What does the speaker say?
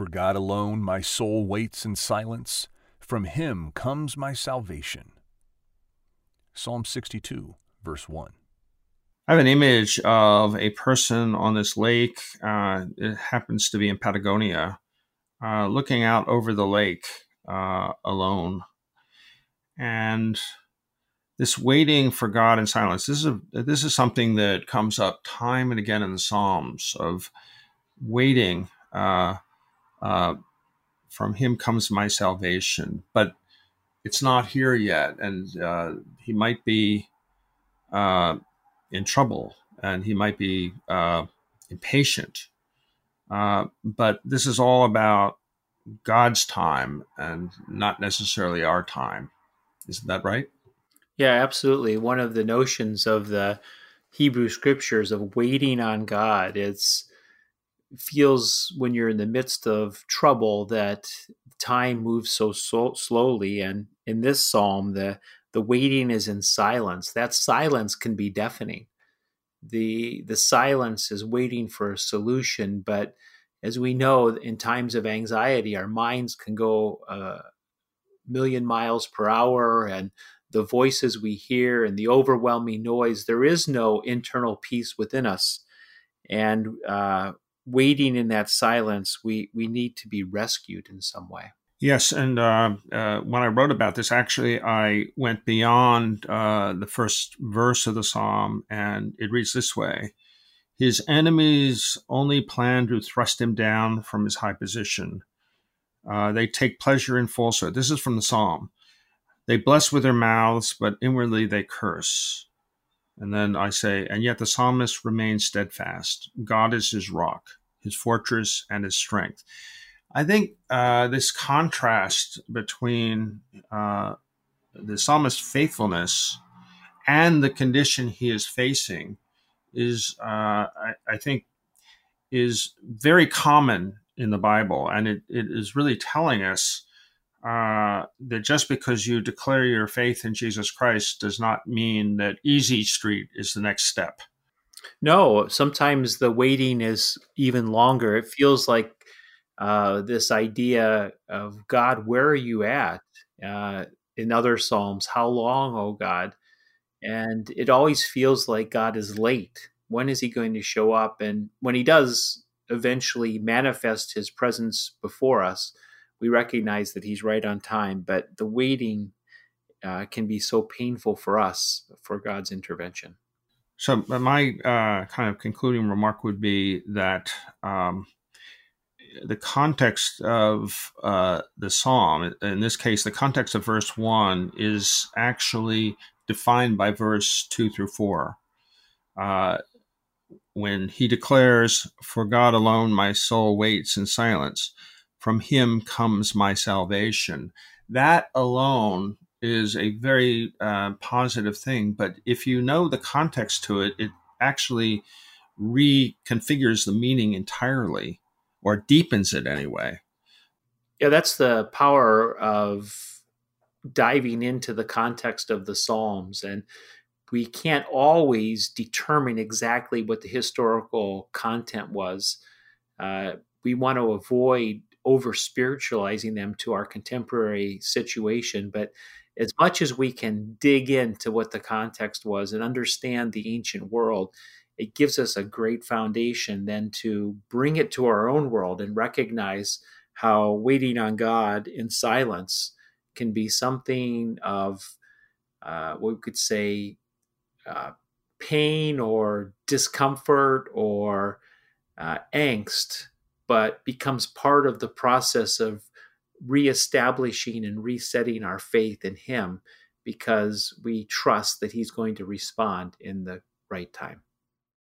For God alone my soul waits in silence. From him comes my salvation. Psalm 62, verse 1. I have an image of a person on this lake. Uh, it happens to be in Patagonia, uh, looking out over the lake uh, alone. And this waiting for God in silence. This is a, this is something that comes up time and again in the Psalms of waiting uh, uh, from him comes my salvation, but it's not here yet, and uh, he might be uh, in trouble, and he might be uh, impatient. Uh, but this is all about God's time and not necessarily our time. Isn't that right? Yeah, absolutely. One of the notions of the Hebrew scriptures of waiting on God, it's feels when you're in the midst of trouble that time moves so, so slowly and in this psalm the the waiting is in silence. That silence can be deafening. The the silence is waiting for a solution but as we know in times of anxiety our minds can go a million miles per hour and the voices we hear and the overwhelming noise there is no internal peace within us. And uh, waiting in that silence, we we need to be rescued in some way. Yes, and uh, uh, when I wrote about this, actually, I went beyond uh, the first verse of the psalm, and it reads this way: His enemies only plan to thrust him down from his high position. Uh, they take pleasure in falsehood. This is from the psalm. They bless with their mouths, but inwardly they curse. And then I say, and yet the psalmist remains steadfast. God is his rock, his fortress, and his strength. I think uh, this contrast between uh, the psalmist's faithfulness and the condition he is facing is, uh, I, I, think, is very common in the Bible, and it, it is really telling us uh, that just because you declare your faith in Jesus Christ does not mean that easy street is the next step. No, sometimes the waiting is even longer. It feels like uh, this idea of God, where are you at? Uh, in other Psalms, how long, oh God? And it always feels like God is late. When is he going to show up? And when he does eventually manifest his presence before us, we recognize that he's right on time, but the waiting uh, can be so painful for us for God's intervention. So, my uh, kind of concluding remark would be that um, the context of uh, the psalm, in this case, the context of verse one, is actually defined by verse two through four. Uh, when he declares, For God alone my soul waits in silence from him comes my salvation. That alone is a very uh, positive thing. But if you know the context to it, it actually reconfigures the meaning entirely or deepens it anyway. Yeah, that's the power of diving into the context of the Psalms. And we can't always determine exactly what the historical content was. Uh, we want to avoid over spiritualizing them to our contemporary situation. But as much as we can dig into what the context was and understand the ancient world, it gives us a great foundation then to bring it to our own world and recognize how waiting on God in silence can be something of uh, what we could say uh, pain or discomfort or uh, angst but becomes part of the process of reestablishing and resetting our faith in Him because we trust that He's going to respond in the right time.